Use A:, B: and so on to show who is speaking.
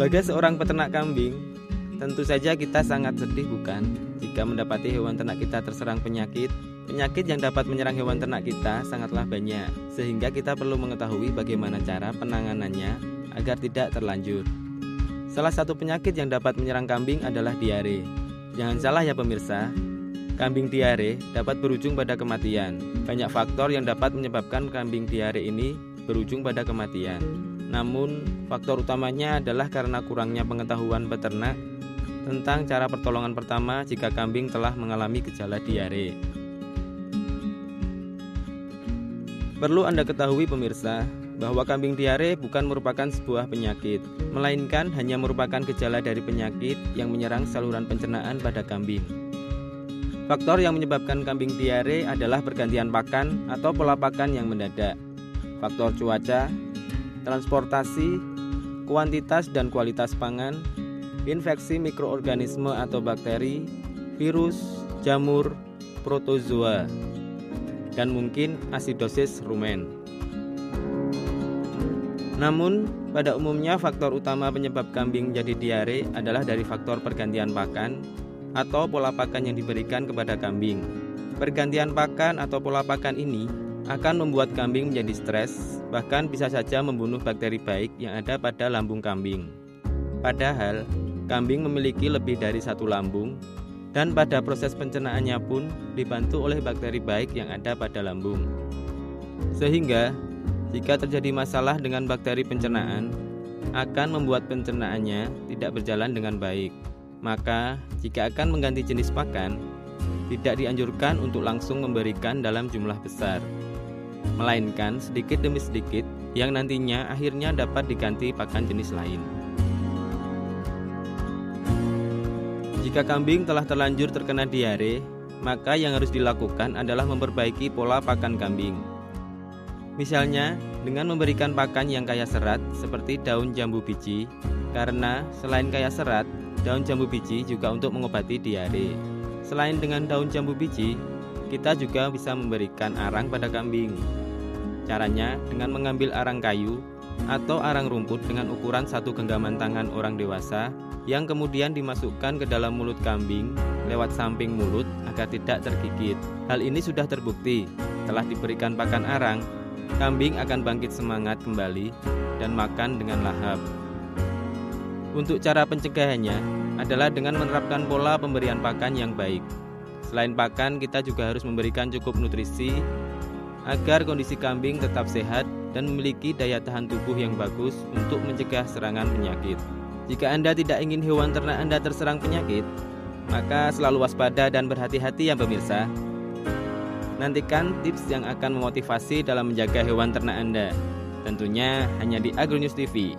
A: Sebagai seorang peternak kambing, tentu saja kita sangat sedih bukan jika mendapati hewan ternak kita terserang penyakit. Penyakit yang dapat menyerang hewan ternak kita sangatlah banyak, sehingga kita perlu mengetahui bagaimana cara penanganannya agar tidak terlanjur. Salah satu penyakit yang dapat menyerang kambing adalah diare. Jangan salah ya pemirsa, kambing diare dapat berujung pada kematian. Banyak faktor yang dapat menyebabkan kambing diare ini berujung pada kematian. Namun, faktor utamanya adalah karena kurangnya pengetahuan peternak tentang cara pertolongan pertama jika kambing telah mengalami gejala diare. Perlu Anda ketahui pemirsa, bahwa kambing diare bukan merupakan sebuah penyakit, melainkan hanya merupakan gejala dari penyakit yang menyerang saluran pencernaan pada kambing. Faktor yang menyebabkan kambing diare adalah pergantian pakan atau pola pakan yang mendadak, faktor cuaca, transportasi, kuantitas dan kualitas pangan, infeksi mikroorganisme atau bakteri, virus, jamur, protozoa, dan mungkin asidosis rumen. Namun, pada umumnya faktor utama penyebab kambing jadi diare adalah dari faktor pergantian pakan atau pola pakan yang diberikan kepada kambing. Pergantian pakan atau pola pakan ini akan membuat kambing menjadi stres, bahkan bisa saja membunuh bakteri baik yang ada pada lambung kambing. Padahal, kambing memiliki lebih dari satu lambung, dan pada proses pencernaannya pun dibantu oleh bakteri baik yang ada pada lambung. Sehingga, jika terjadi masalah dengan bakteri pencernaan, akan membuat pencernaannya tidak berjalan dengan baik. Maka, jika akan mengganti jenis pakan, tidak dianjurkan untuk langsung memberikan dalam jumlah besar melainkan sedikit demi sedikit yang nantinya akhirnya dapat diganti pakan jenis lain. Jika kambing telah terlanjur terkena diare, maka yang harus dilakukan adalah memperbaiki pola pakan kambing. Misalnya, dengan memberikan pakan yang kaya serat seperti daun jambu biji, karena selain kaya serat, daun jambu biji juga untuk mengobati diare. Selain dengan daun jambu biji, kita juga bisa memberikan arang pada kambing. Caranya dengan mengambil arang kayu atau arang rumput dengan ukuran satu genggaman tangan orang dewasa yang kemudian dimasukkan ke dalam mulut kambing lewat samping mulut agar tidak tergigit. Hal ini sudah terbukti. Telah diberikan pakan arang, kambing akan bangkit semangat kembali dan makan dengan lahap. Untuk cara pencegahannya adalah dengan menerapkan pola pemberian pakan yang baik. Selain pakan, kita juga harus memberikan cukup nutrisi agar kondisi kambing tetap sehat dan memiliki daya tahan tubuh yang bagus untuk mencegah serangan penyakit. Jika Anda tidak ingin hewan ternak Anda terserang penyakit, maka selalu waspada dan berhati-hati ya pemirsa. Nantikan tips yang akan memotivasi dalam menjaga hewan ternak Anda. Tentunya hanya di Agronews TV.